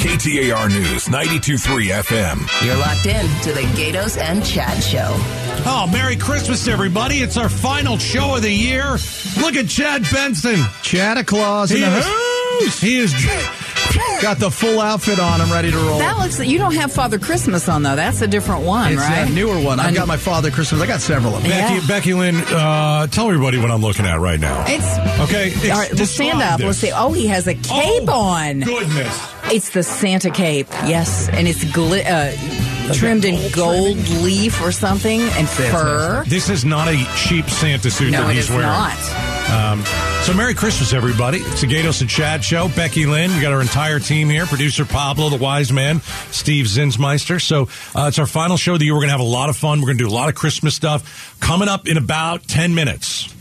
KTAR News 92.3 FM. You're locked in to the Gaydos and Chad Show. Oh, Merry Christmas, everybody. It's our final show of the year. Look at Chad Benson. Chad Claus in He the is, house. he is Got the full outfit on. I'm ready to roll. That looks. You don't have Father Christmas on though. That's a different one, it's right? that newer one. I've got my Father Christmas. I got several of them. Yeah. Becky, Becky Lynn, uh, tell everybody what I'm looking at right now. It's Okay, all right. Well, stand up. Let's see. Oh, he has a cape Oh, on. Goodness. It's the Santa cape. Yes, and it's gli- uh, trimmed in gold leaf or something and fur. This is not a cheap Santa suit No, that it he's is wearing. not. Um, so Merry Christmas, everybody. It's the Gaydos and Chad show. Becky Lynn, we got our entire team here. Producer Pablo, the wise man, Steve Zinsmeister. So uh, it's our final show of the year. We're going to have a lot of fun. We're going to do a lot of Christmas stuff. Coming up in about 10 minutes,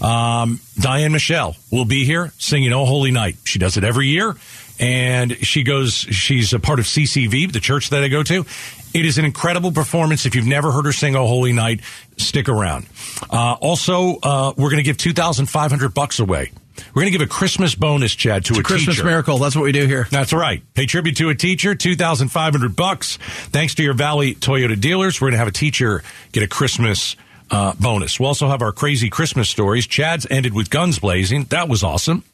um, Diane Michelle will be here singing Oh Holy Night. She does it every year. And she goes, she's a part of CCV, the church that I go to. It is an incredible performance. If you've never heard her sing Oh Holy Night, stick around. Uh, also, uh, we're going to give 2,500 bucks away. We're going to give a Christmas bonus, Chad, to a Christmas teacher. miracle. That's what we do here. That's right. Pay tribute to a teacher, two thousand five hundred bucks. Thanks to your Valley Toyota dealers, we're going to have a teacher get a Christmas uh, bonus. We'll also have our crazy Christmas stories. Chad's ended with guns blazing. That was awesome.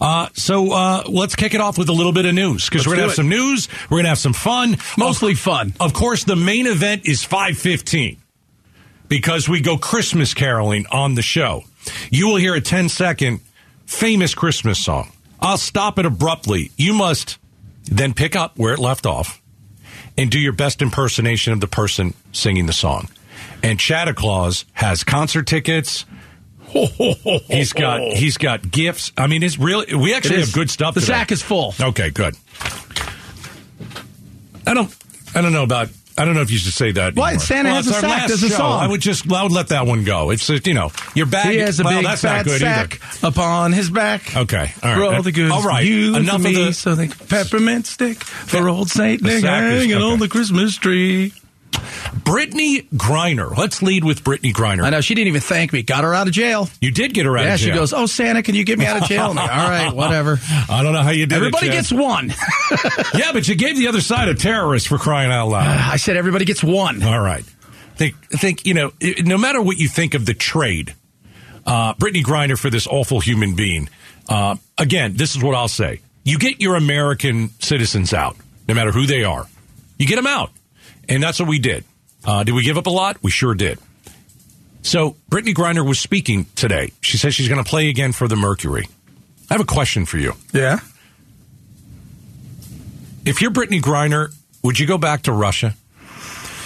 Uh, so uh, let's kick it off with a little bit of news because we're going to have it. some news. We're going to have some fun. Mostly Of- fun. Of course, the main event is five fifteen because we go Christmas caroling on the show. You will hear a 10 second famous Christmas song. I'll stop it abruptly. You must then pick up where it left off and do your best impersonation of the person singing the song. And Chad Claus has concert tickets. He's got he's got gifts. I mean, it's really we actually have good stuff. The today. sack is full. Okay, good. I don't I don't know about I don't know if you should say that. Why? anymore. Santa has it's a sack. There's a song. I would just I would let that one go. It's just, you know your bag. He has a well, big that's fat not good sack either. upon his back. Okay, all right. For all the goods All right, you enough of me, the so the peppermint stick for old Saint Nick hanging okay. on the Christmas tree. Brittney Griner. Let's lead with Brittney Griner. I know she didn't even thank me. Got her out of jail. You did get her out yeah, of jail. she goes, "Oh Santa, can you get me out of jail?" Like, All right, whatever. I don't know how you did Everybody it. Gets one. yeah, but you gave the other side a terrorist for crying out loud. I said everybody gets one. All right. Think, think you know, no matter what you think of the trade, uh, Brittney Griner for this awful human being. Uh, again, this is what I'll say: you get your American citizens out, no matter who they are. You get them out, and that's what we did. Uh, did we give up a lot? We sure did. So Brittney Griner was speaking today. She says she's going to play again for the Mercury. I have a question for you. Yeah. If you're Brittney Griner, would you go back to Russia?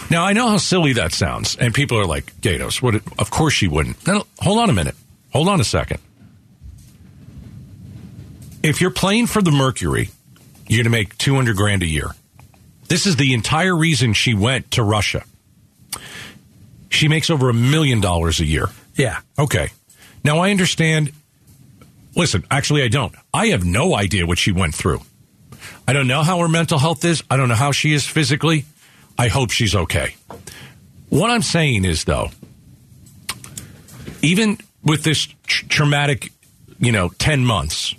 Now I know how silly that sounds, and people are like, "Gaydos, what? Of course she wouldn't." No, no, hold on a minute. Hold on a second. If you're playing for the Mercury, you're going to make two hundred grand a year. This is the entire reason she went to Russia. She makes over a million dollars a year. Yeah. Okay. Now I understand. Listen, actually, I don't. I have no idea what she went through. I don't know how her mental health is. I don't know how she is physically. I hope she's okay. What I'm saying is, though, even with this tr- traumatic, you know, 10 months,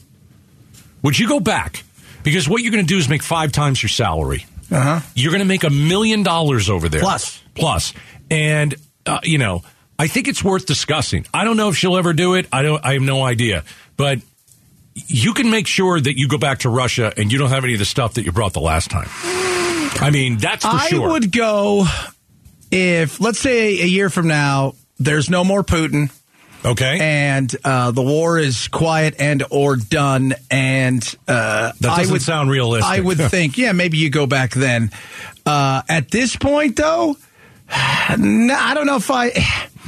would you go back? Because what you're going to do is make five times your salary. Uh huh. You're going to make a million dollars over there. Plus. Plus. And, uh, you know, I think it's worth discussing. I don't know if she'll ever do it. I don't, I have no idea. But you can make sure that you go back to Russia and you don't have any of the stuff that you brought the last time. I mean, that's for I sure. would go if, let's say, a year from now, there's no more Putin. Okay. And uh, the war is quiet and or done, and uh, That I doesn't would sound realistic. I would think, yeah, maybe you go back then. Uh, at this point, though, no, I don't know if I.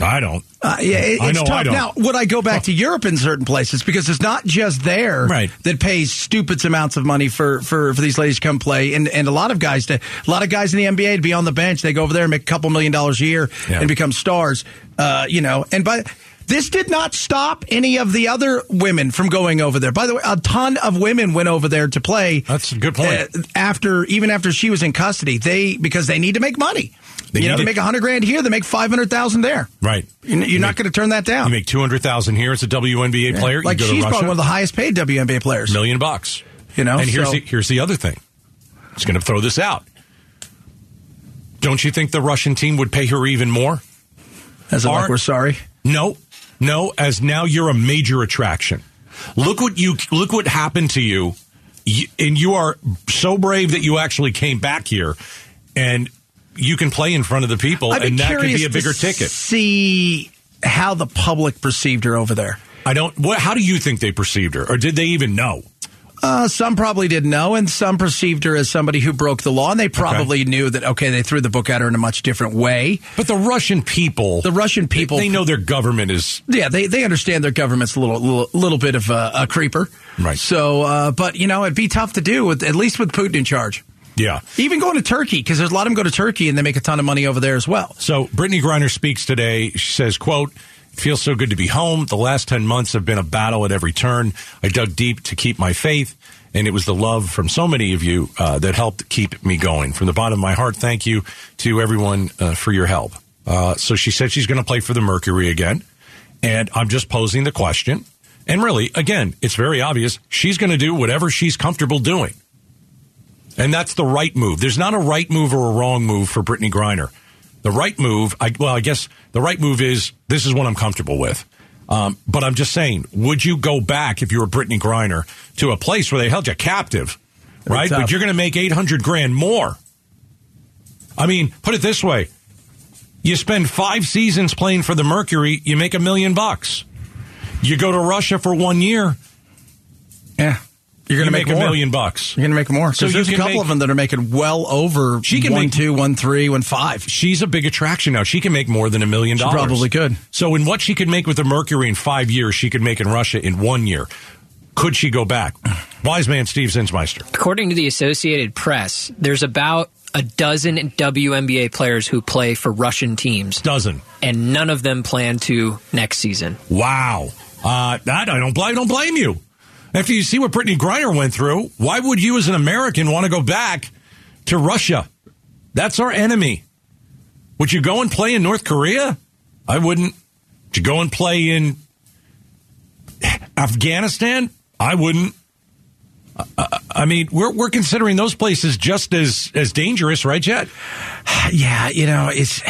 I don't. Uh, yeah, it, I it's know tough. I don't. Now, would I go back to Europe in certain places because it's not just there Right. that pays stupid amounts of money for, for, for these ladies to come play, and and a lot of guys to a lot of guys in the NBA to be on the bench. They go over there and make a couple million dollars a year Yeah. and become stars. Uh, you know, and by this did not stop any of the other women from going over there. By the way, a ton of women went over there to play. That's a good point. uh, after even after she was in custody, they because they need to make money. They you know, need they to- make a hundred grand here, they make five hundred thousand there. Right. You're, you're not going to turn that down. You make 200000 here as a WNBA player. like you go she's probably one of the highest paid WNBA players. million bucks. You know, and here's so- the, here's the other thing. He's going to throw this out. Don't you think the Russian team would pay her even more? As a like we're sorry. No, no. As now you're a major attraction. Look what you look what happened to you, and you are so brave that you actually came back here, and you can play in front of the people, and that could be a bigger ticket. See how the public perceived her over there. I don't. What, how do you think they perceived her, or did they even know? Uh, some probably didn't know, and some perceived her as somebody who broke the law, and they probably knew that. Okay, they threw the book at her in a much different way. But the Russian people, The Russian people, they know their government is yeah, they, they understand their government's a little little, little bit of a, a creeper, Right. So, uh, but you know, it'd be tough to do with at least with Putin in charge. yeah. Even going to Turkey because there's a lot of them go to Turkey and they make a ton of money over there as well. So Brittney Griner speaks today. She says, quote, it feels so good to be home. The last 10 months have been a battle at every turn. I dug deep to keep my faith, and it was the love from so many of you uh, that helped keep me going. From the bottom of my heart, thank you to everyone uh, for your help. Uh, so she said she's going to play for the Mercury again. And I'm just posing the question. And really, again, it's very obvious. She's going to do whatever she's comfortable doing. And that's the right move. There's not a right move or a wrong move for Brittney Griner. The right move, I, well, I guess the right move is this is what I'm comfortable with. Um, but I'm just saying, would you go back if you were Brittney Griner to a place where they held you captive, right? But you're going to make 800 grand more. I mean, put it this way: you spend five seasons playing for the Mercury, you make a million bucks. You go to Russia for one year, Yeah, you're going to make, make, a million bucks. You're going to make more. So So there's a couple make- of them that are making well over She can one make- two, one three, one five. she's a big attraction now. She can make more than a million dollars. probably could. So, in what she could make with the Mercury in five years, she could make in Russia in one year. Could she go back? Wise man Steve Zinsmeister. According to the Associated Press, there's about a dozen WNBA players who play for Russian teams, Dozen. and none of them plan to next season. Wow. Uh, that I don't blame. Don't blame you. After you see what Brittney Griner went through, why would you, as an American, want to go back to Russia? That's our enemy. Would you go and play in North Korea? I wouldn't. Would you go and play in Afghanistan? I wouldn't. I- mean, we're we're considering those places just as as dangerous, right, Jet? Yeah, you know, it's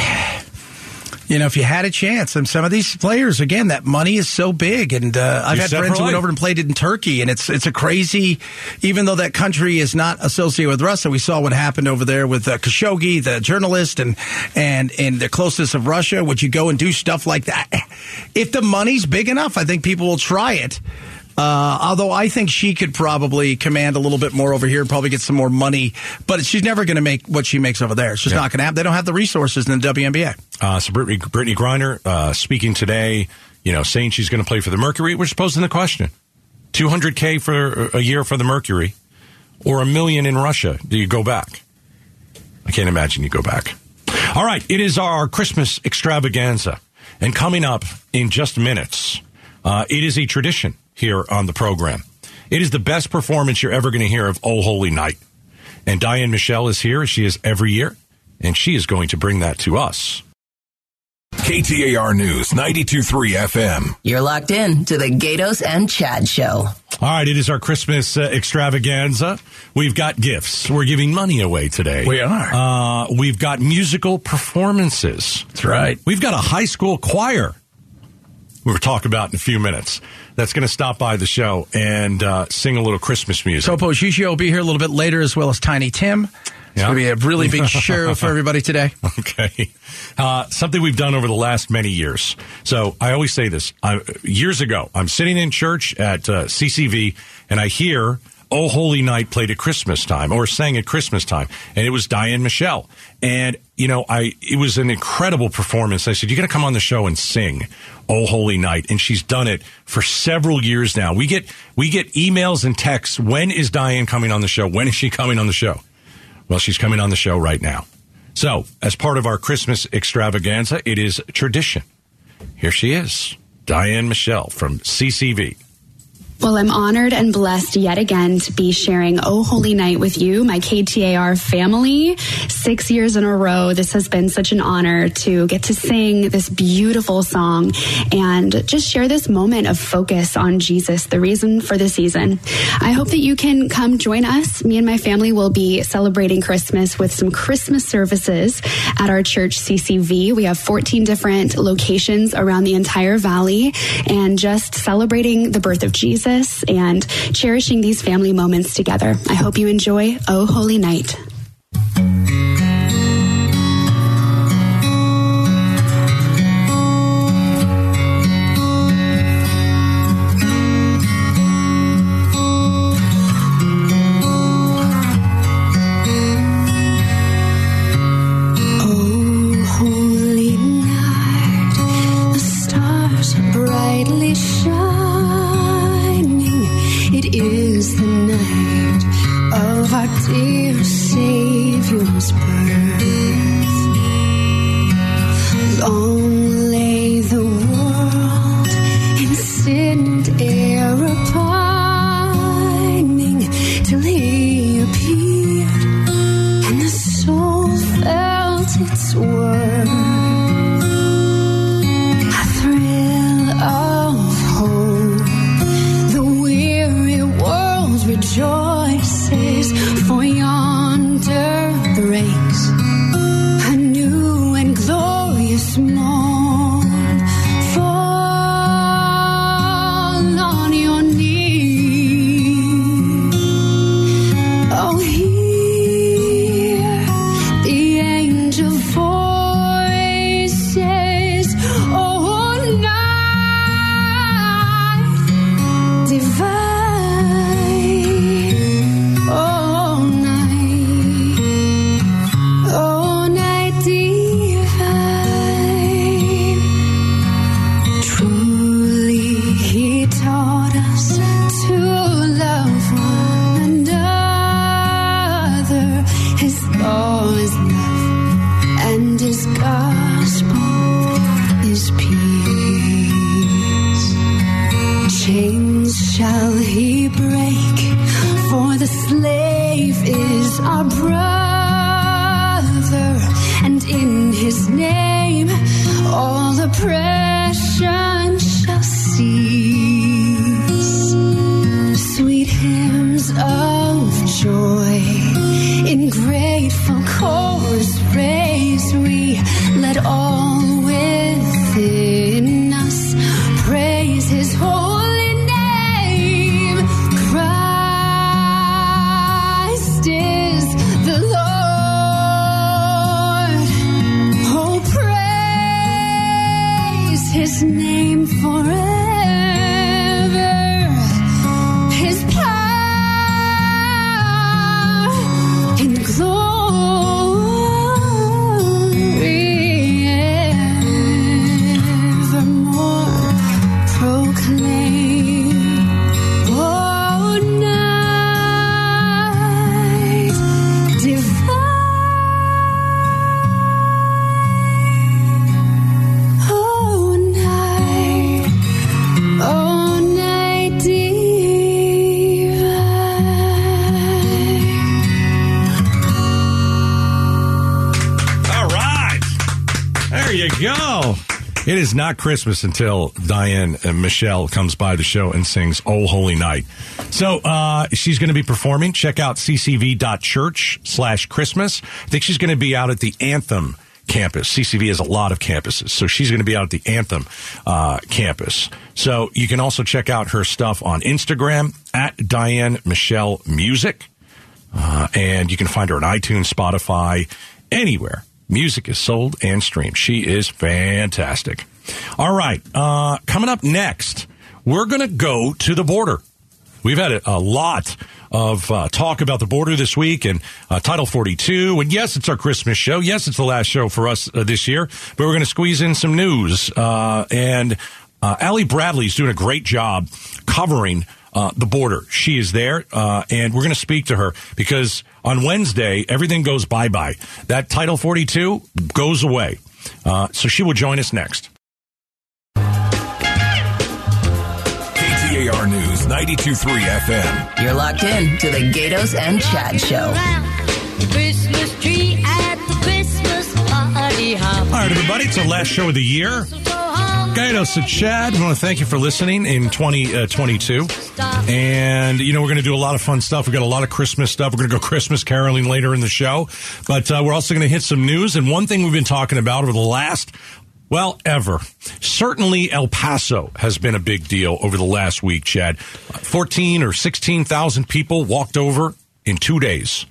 you know, if you had a chance, and some of these players, again, that money is so big, and uh, I've had friends who went over and played it in Turkey, and it's it's a crazy. Even though that country is not associated with Russia, we saw what happened over there with uh, Khashoggi, the journalist, and and and the closeness of Russia. Would you go and do stuff like that? If the money's big enough, I think people will try it. Uh, although I think she could probably command a little bit more over here, probably get some more money, but she's never going to make what she makes over there. It's just Yeah. not going to happen. They don't have the resources in the WNBA. Uh, so Brittney, Brittney Griner uh, speaking today, you know, saying she's going to play for the Mercury. We're just posing the question: two hundred k for a year for the Mercury, or a million in Russia? Do you go back? I can't imagine you go back. All right, it is our Christmas extravaganza, and coming up in just minutes, uh, it is a tradition here on the program. It is the best performance you're ever going to hear of Oh Holy Night. And Diane Michelle is here, as she is every year, and she is going to bring that to us. KTAR News 923 FM. You're locked in to the Gaydos and Chad Show. All right, it is our Christmas uh, extravaganza. We've got gifts. We're giving money away today. We are. Uh, we've got musical performances. That's right. We've got a high school choir. We'll talk about in a few minutes. That's going to stop by the show and uh, sing a little Christmas music. Topo Gigio will be here a little bit later, as well as Tiny Tim. It's Yeah. going to be a really big show for everybody today. Okay. Uh, something we've done over the last many years. So I always say this. I, years ago, I'm sitting in church at uh, CCV and I hear Oh Holy Night played at Christmas time or sang at Christmas time. And it was Diane Michelle. And, you know, I, it was an incredible performance. I said, you got to come on the show and sing Oh Holy Night. And she's done it for several years now. We get, we get emails and texts. When is Diane coming on the show? When is she coming on the show? Well, she's coming on the show right now. So, as part of our Christmas extravaganza, it is tradition. Here she is, Diane Michelle from CCV. Well, I'm honored and blessed yet again to be sharing Oh Holy Night with you, my KTAR family. Six years in a row, this has been such an honor to get to sing this beautiful song and just share this moment of focus on Jesus, the reason for the season. I hope that you can come join us. Me and my family will be celebrating Christmas with some Christmas services at our church CCV. We have 14 different locations around the entire valley and just celebrating the birth of Jesus and cherishing these family moments together. I hope you enjoy Oh Holy Night. Our dear Savior's birth. It is not Christmas until Diane and Michelle comes by the show and sings Oh Holy Night. So uh, she's going to be performing. Check out ccv.church slash Christmas. I think she's going to be out at the Anthem campus. CCV has a lot of campuses. So she's going to be out at the Anthem uh, campus. So you can also check out her stuff on Instagram at Diane Michelle Music. Uh, and you can find her on iTunes, Spotify, anywhere. Music is sold and streamed. She is fantastic. All right. Uh, coming up next, we're going to go to the border. We've had a, a lot of uh, talk about the border this week and uh, Title 42. And yes, it's our Christmas show. Yes, it's the last show for us uh, this year, but we're going to squeeze in some news. Uh, and uh, Allie Bradley's doing a great job covering uh, the border. She is there, uh, and we're going to speak to her because on Wednesday, everything goes bye bye. That Title 42 goes away. Uh, so she will join us next. KTAR KTAR News 92.3 FM. You're locked in to the Gaydos and Chad Show. Christmas tree at the Christmas party hop. All right, everybody, it's the last show of the year. Gaydos and Chad, I want to thank you for listening in 2022. and, you know, we're going to do a lot of fun stuff. We've got a lot of Christmas stuff. We're going to go Christmas caroling later in the show. But uh, we're also going to hit some news. And one thing we've been talking about over the last well, ever. Certainly El Paso has been a big deal over the last week, Chad. 14 or 16,000 people walked over in two days.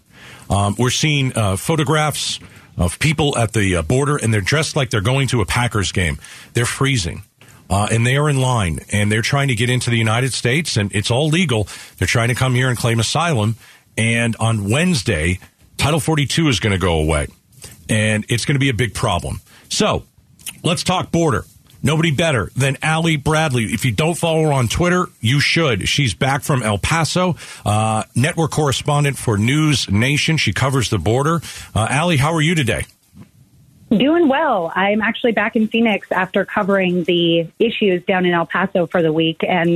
Um, we're seeing uh, photographs of people at the uh, border, and they're dressed like they're going to a Packers game. They're freezing. Uh, and they are in line, and they're trying to get into the United States, and it's all legal. They're trying to come here and claim asylum. And on Wednesday, Title 42 is going to go away, and it's going to be a big problem. So, let's talk border. Nobody better than Ali Bradley. If you don't follow her on Twitter, you should. She's back from El Paso, uh, network correspondent for News Nation. She covers the border. Uh, Allie, how are you today? Doing well. I'm actually back in Phoenix after covering the issues down in El Paso for the week, and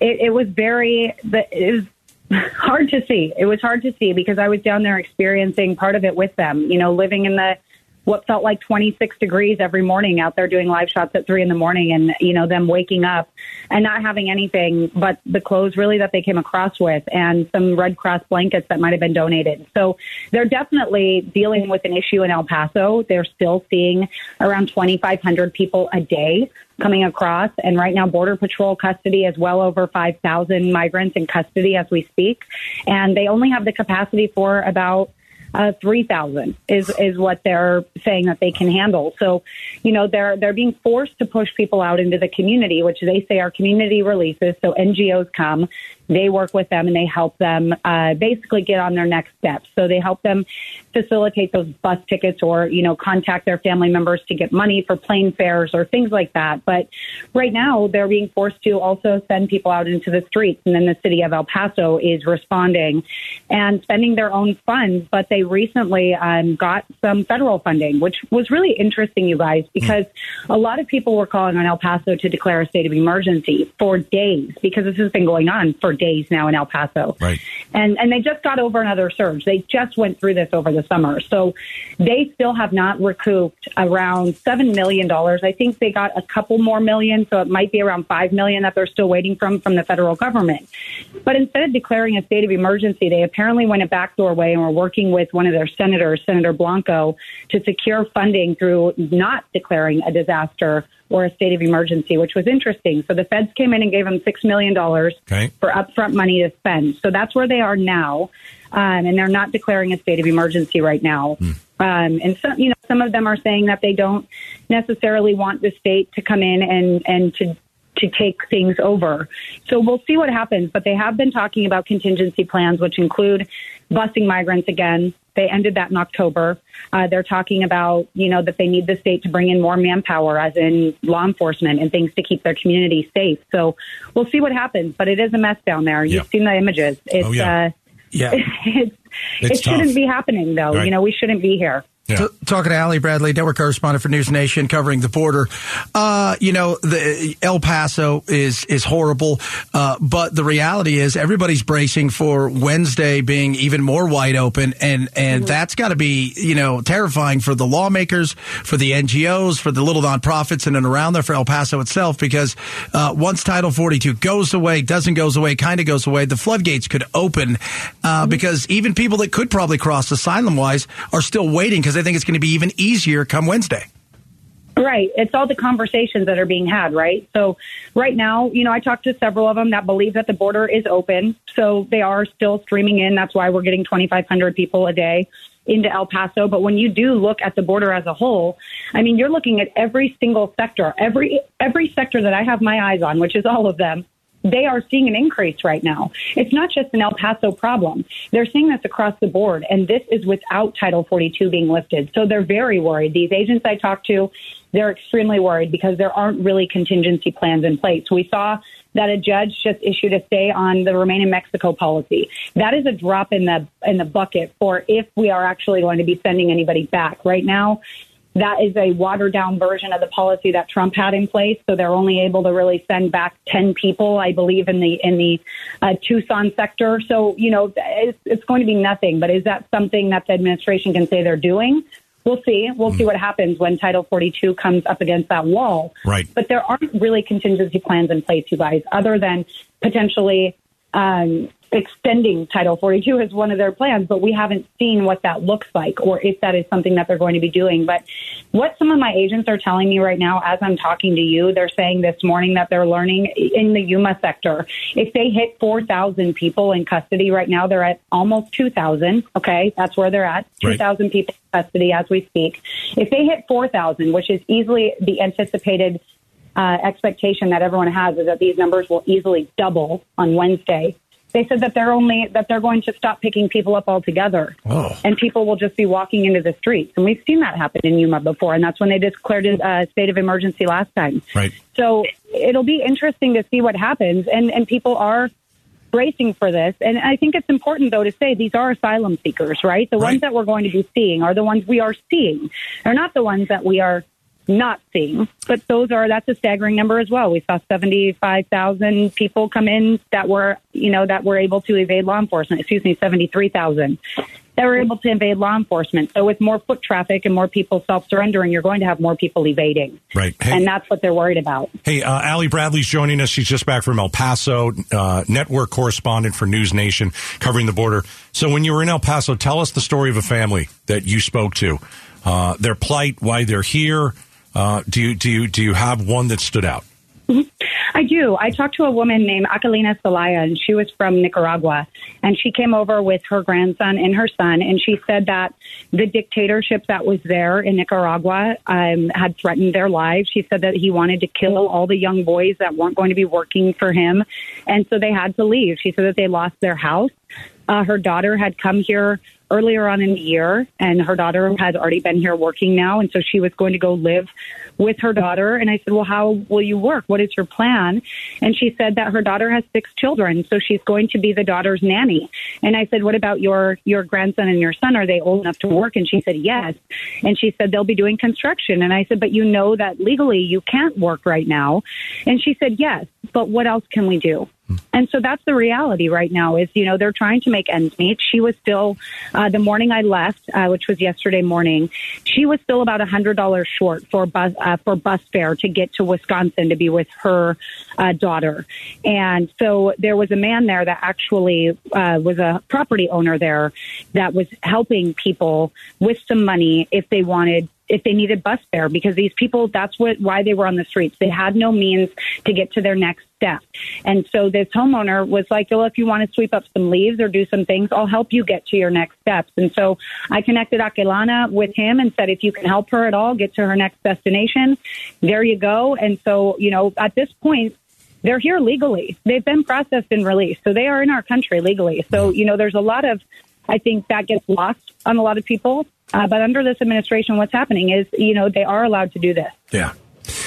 it, it was very. It was hard to see. It was hard to see because I was down there experiencing part of it with them. You know, living in the what felt like 26 degrees every morning out there doing live shots at three in the morning, and you know them waking up and not having anything but the clothes really that they came across with and some Red Cross blankets that might have been donated. So they're definitely dealing with an issue in El Paso. They're still seeing around 2,500 people a day coming across. And right now, Border Patrol custody is well over 5,000 migrants in custody as we speak. And they only have the capacity for about uh, 3,000 is, is what they're saying that they can handle. So, you know, they're, they're being forced to push people out into the community, which they say are community releases. So NGOs come, they work with them and they help them uh, basically get on their next steps. So they help them facilitate those bus tickets or, you know, contact their family members to get money for plane fares or things like that. But right now they're being forced to also send people out into the streets. And then the city of El Paso is responding and spending their own funds. But they recently um, got some federal funding, which was really interesting, you guys, because a lot of people were calling on El Paso to declare a state of emergency for days because this has been going on for days now in El Paso. Right. And and they just got over another surge. They just went through this over the summer. So they still have not recouped around seven million dollars. I think they got a couple more million, so it might be around five million that they're still waiting from from the federal government. But instead of declaring a state of emergency, they apparently went a backdoor way and were working with one of their senators, Senator Blanco, to secure funding through not declaring a disaster or a state of emergency, which was interesting. So the feds came in and gave them $6 million Okay. for upfront money to spend. So that's where they are now. Um, and they're not declaring a state of emergency right now. Um, and some, you know, some of them are saying that they don't necessarily want the state to come in and, and to, to take things over. So we'll see what happens, but they have been talking about contingency plans, which include busing migrants again. They ended that in October. Uh, they're talking about, you know, that they need the state to bring in more manpower, as in law enforcement and things to keep their community safe. So we'll see what happens, but it is a mess down there. You've Yeah. seen the images. It's, Oh, yeah. uh, Yeah. it's, It's it shouldn't be happening, though. Right. You know, we shouldn't be here. Yeah. T- talking to Ali Bradley, network correspondent for News Nation, covering the border. Uh, you know, the El Paso is is horrible, uh, but the reality is everybody's bracing for Wednesday being even more wide open, and and that's got to be you know terrifying for the lawmakers, for the NGOs, for the little nonprofits, in and around there for El Paso itself, because uh, once Title 42 goes away, doesn't goes away, kind of goes away, the floodgates could open, uh, because even people that could probably cross asylum wise are still waiting because they think it's going to be even easier come Wednesday. Right. It's all the conversations that are being had, right? So right now, you know, I talked to several of them that believe that the border is open. So they are still streaming in. That's why we're getting 2,500 people a day into El Paso. But when you do look at the border as a whole, I mean, you're looking at every single sector, every, every sector that I have my eyes on, which is all of them. They are seeing an increase right now. It's not just an El Paso problem. They're seeing this across the board, and this is without Title 42 being lifted. So they're very worried. These agents I talked to, they're extremely worried because there aren't really contingency plans in place. We saw that a judge just issued a stay on the Remain in Mexico policy. That is a drop in the in the bucket for if we are actually going to be sending anybody back. Right now, that is a watered down version of the policy that Trump had in place. So they're only able to really send back 10 people, I believe, in the, in the uh, Tucson sector. So, you know, it's, it's going to be nothing. But is that something that the administration can say they're doing? We'll see. We'll see what happens when Title 42 comes up against that wall. Right. But there aren't really contingency plans in place, you guys, other than potentially um, extending Title 42 as one of their plans, but we haven't seen what that looks like or if that is something that they're going to be doing. But what some of my agents are telling me right now, as I'm talking to you, they're saying this morning that they're learning in the Yuma sector. If they hit 4,000 people in custody right now, they're at almost 2,000. Okay, that's where they're at. Right. 2,000 people in custody as we speak. If they hit 4,000, which is easily the anticipated uh, expectation that everyone has is that these numbers will easily double on Wednesday. They said that they're only that they're going to stop picking people up altogether, Oh. and people will just be walking into the streets. And we've seen that happen in Yuma before, and that's when they declared a state of emergency last time. Right. So it'll be interesting to see what happens, and and people are bracing for this. And I think it's important though to say these are asylum seekers, right? The Right. ones that we're going to be seeing are the ones we are seeing. They're not the ones that we are not seeing, but those are that's a staggering number as well. We saw 75,000 people come in that were, you know, that were able to evade law enforcement. Excuse me, 73,000 that were able to evade law enforcement. So with more foot traffic and more people self-surrendering, you're going to have more people evading. Right. Hey, And that's what they're worried about. hey uh, Ali Bradley's joining us. She's just back from El Paso, uh, network correspondent for News Nation, covering the border. So when you were in El Paso, tell us the story of a family that you spoke to, uh, their plight, why they're here. Uh, do you do you do you have one that stood out? I do. I talked to a woman named Acalina Salaya, and she was from Nicaragua. And she came over with her grandson and her son, and she said that the dictatorship that was there in Nicaragua um, had threatened their lives. She said that he wanted to kill all the young boys that weren't going to be working for him, and so they had to leave. She said that they lost their house. Uh, her daughter had come here earlier on in the year, and her daughter had already been here working now, and so she was going to go live with her daughter. And I said, Well, how will you work? What is your plan? And she said that her daughter has six children, so she's going to be the daughter's nanny. And I said, What about your your grandson and your son? Are they old enough to work? And she said, Yes. And she said, They'll be doing construction. And I said, But you know that legally you can't work right now. And she said, Yes, but what else can we do? And so that's the reality right now is, you know, they're trying to make ends meet. She was still, uh, the morning I left, uh, which was yesterday morning, she was still about a hundred dollars short for bus, uh, for bus fare to get to Wisconsin to be with her, uh, daughter. And so there was a man there that actually, uh, was a property owner there that was helping people with some money if they wanted if they needed bus fare because these people that's what why they were on the streets they had no means to get to their next step and so this homeowner was like well if you want to sweep up some leaves or do some things i'll help you get to your next steps and so i connected aquilana with him and said if you can help her at all get to her next destination there you go and so you know at this point they're here legally. They've been processed and released. So they are in our country legally. So, you know, there's a lot of, I think that gets lost on a lot of people. Uh, but under this administration, what's happening is, you know, they are allowed to do this. Yeah.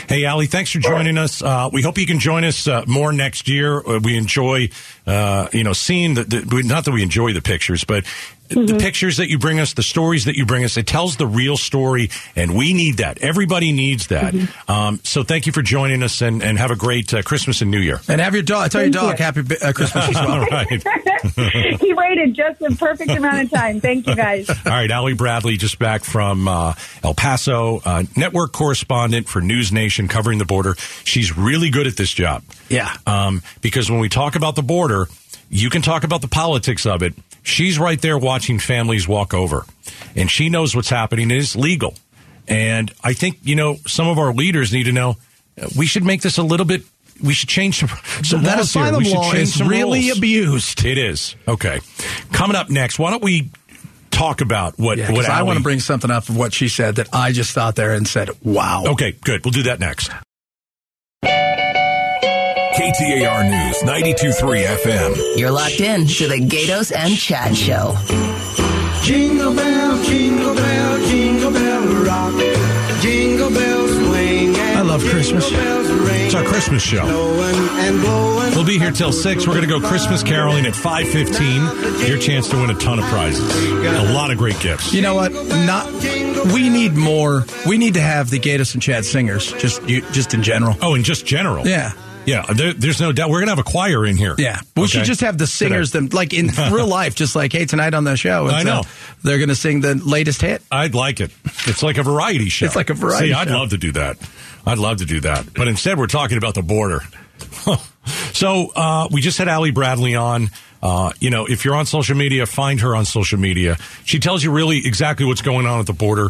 Hey, Ali, thanks for joining us. Uh, we hope you can join us uh, more next year. Uh, we enjoy, uh, you know, seeing the, the, not that we enjoy the pictures, but the pictures that you bring us, the stories that you bring us, it tells the real story, and we need that. Everybody needs that. Um, so thank you for joining us, and, and have a great uh, Christmas and New Year. And have your dog. Tell your dog you. happy uh, Christmas as well. All right. he waited just the perfect amount of time. Thank you, guys. All right, Ali Bradley just back from uh, El Paso, uh, network correspondent for News Nation covering the border. She's really good at this job. Yeah. Um, because when we talk about the border, you can talk about the politics of it. She's right there watching families walk over, and she knows what's happening. It is legal. And I think, you know, some of our leaders need to know uh, we should make this a little bit. We should change some, some that asylum law is really rules. abused. It is. Okay. Coming up next, why don't we talk about what, Yeah, what I want to bring something up of what she said that I just thought there and said, wow. Okay, good. We'll do that next. KTAR News 92.3 FM. You're locked in to the Gaydos and Chad Show. Jingle bell, jingle bell, jingle bell rock. Jingle bells swing. I love Christmas. It's our Christmas Christmas show. We'll be here till six. We're going to go Christmas caroling at five fifteen. Your chance to win a ton of prizes, a lot of great gifts. You know what? Not. We need more. We need to have the Gaydos and Chad singers, just you, just in general. Oh, in just general. Yeah. Yeah, there, there's no doubt. We're gonna have a choir in here. Yeah, we should just have the singers, them like in real life, just like hey, tonight on the show. I it's, uh, know. they're going to sing the latest hit. I'd like it. It's like a variety show. It's like a variety See, I'd love to do that. I'd love to do that. But instead, we're talking about the border. so uh, we just had Ali Bradley on. Uh, you know, if you're on social media, find her on social media. She tells you really exactly what's going on at the border,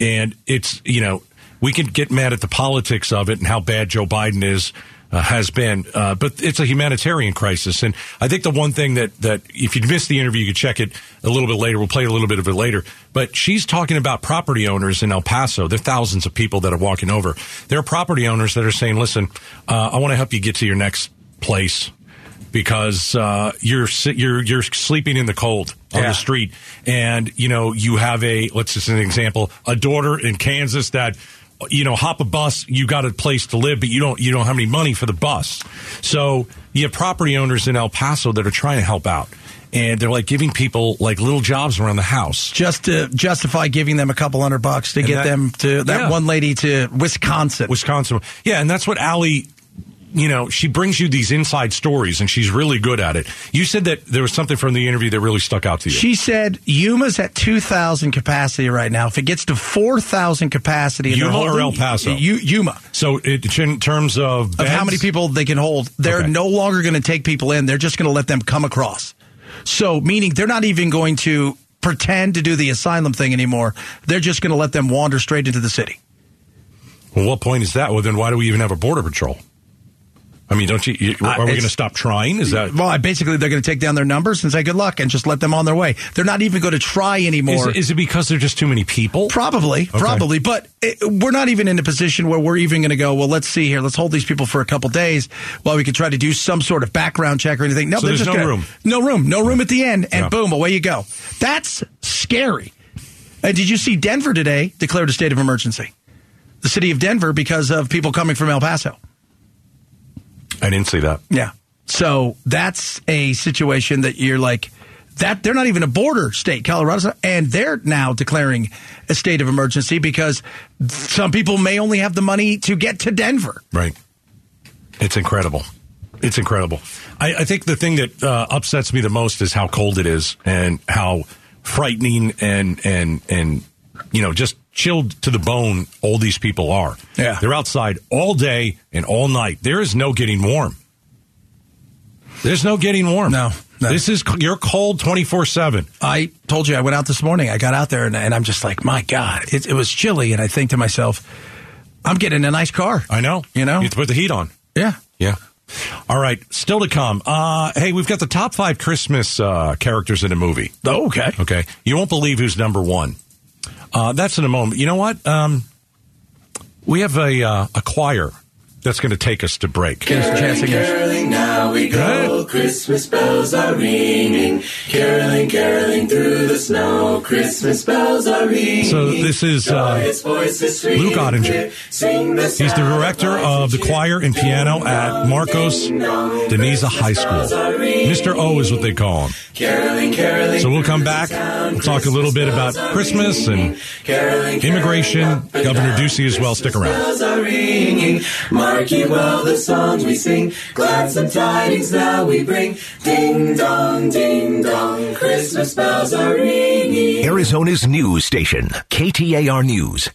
and it's you know we can get mad at the politics of it and how bad Joe Biden is. Uh, has been, uh, but it's a humanitarian crisis, and I think the one thing that that if you missed the interview, you could check it a little bit later. We'll play a little bit of it later. But she's talking about property owners in El Paso. There are thousands of people that are walking over. There are property owners that are saying, "Listen, uh, I want to help you get to your next place." because uh, you're you're you're sleeping in the cold on Yeah. the street, and you know you have a let's just an example a daughter in Kansas that you know hop a bus you got a place to live but you don't you don't have any money for the bus so you have property owners in El Paso that are trying to help out and they're like giving people like little jobs around the house just to justify giving them a couple hundred bucks to And get that- them to that Yeah. one lady to Wisconsin. Wisconsin. Yeah, and that's what Allie, you know, she brings you these inside stories, and she's really good at it. You said that there was something from the interview that really stuck out to you. She said Yuma's at 2,000 capacity right now. If it gets to 4,000 capacity, Yuma or El Paso? Yu- Yuma. so, it, in terms of, Of how many people they can hold. They're Okay. no longer going to take people in. They're just going to let them come across. So, meaning they're not even going to pretend to do the asylum thing anymore. They're just going to let them wander straight into the city. Well, what point is that? Well, then why do we even have a border patrol? I mean, don't you? you Uh, are we going to stop trying? Is that Well, I- basically, they're going to take down their numbers and say good luck and just let them on their way. They're not even going to try is, anymore. it- is it because there's just too many people? Probably, probably, but it, we're not even in a position where we're even going to go. Well, let's see here. Let's hold these people for a couple days while we can try to do some sort of background check or anything. No, So there's just no gonna- room. no room, no room at the end, and Yeah. boom, away you go. That's scary. And did you see Denver today declared a state of emergency? The city of Denver because of people coming from El Paso. I didn't see that. Yeah. So that's a situation that you're like that they're not even a border state, Colorado, and they're now declaring a state of emergency because some people may only have the money to get to Denver. Right. It's incredible. It's incredible. I, I think the thing that uh, upsets me the most is how cold it is and how frightening and and and you know just chilled to the bone all these people are. Yeah. they're outside all day and all night. There is no getting warm. There's no getting warm. No, no. This is you're cold twenty four seven. I told you I went out this morning. I got out there and, and I'm just like, my God, it, it was chilly. And I think to myself, I'm getting a nice car. I know. You know? you have to put the heat on. Yeah. Yeah. All right. Still to come. Uh, hey, we've got the top five Christmas uh, characters in a movie. Oh, okay. Okay. You won't believe who's number one. Uh, that's in a moment. You know what? Um, we have a uh, a choir that's going to take us to break. Get us a. Caroling now we go, Christmas bells are ringing. Caroling, caroling through the snow, Christmas bells are ringing. So this is uh, Joyous voices Luke Ottinger. Sing the He's the director of the choir and piano at Marcos de Niza High School. Mr. O is what they call him. Caroling, caroling. So we'll come back. We'll talk a little bit about Christmas and Caroling, immigration. caroling up and Governor. Ducey as well. Stick around. Mark you well the songs we sing. Gladsome tidings now we bring. Ding dong, ding dong. Christmas bells are ringing. Arizona's news station, KTAR News.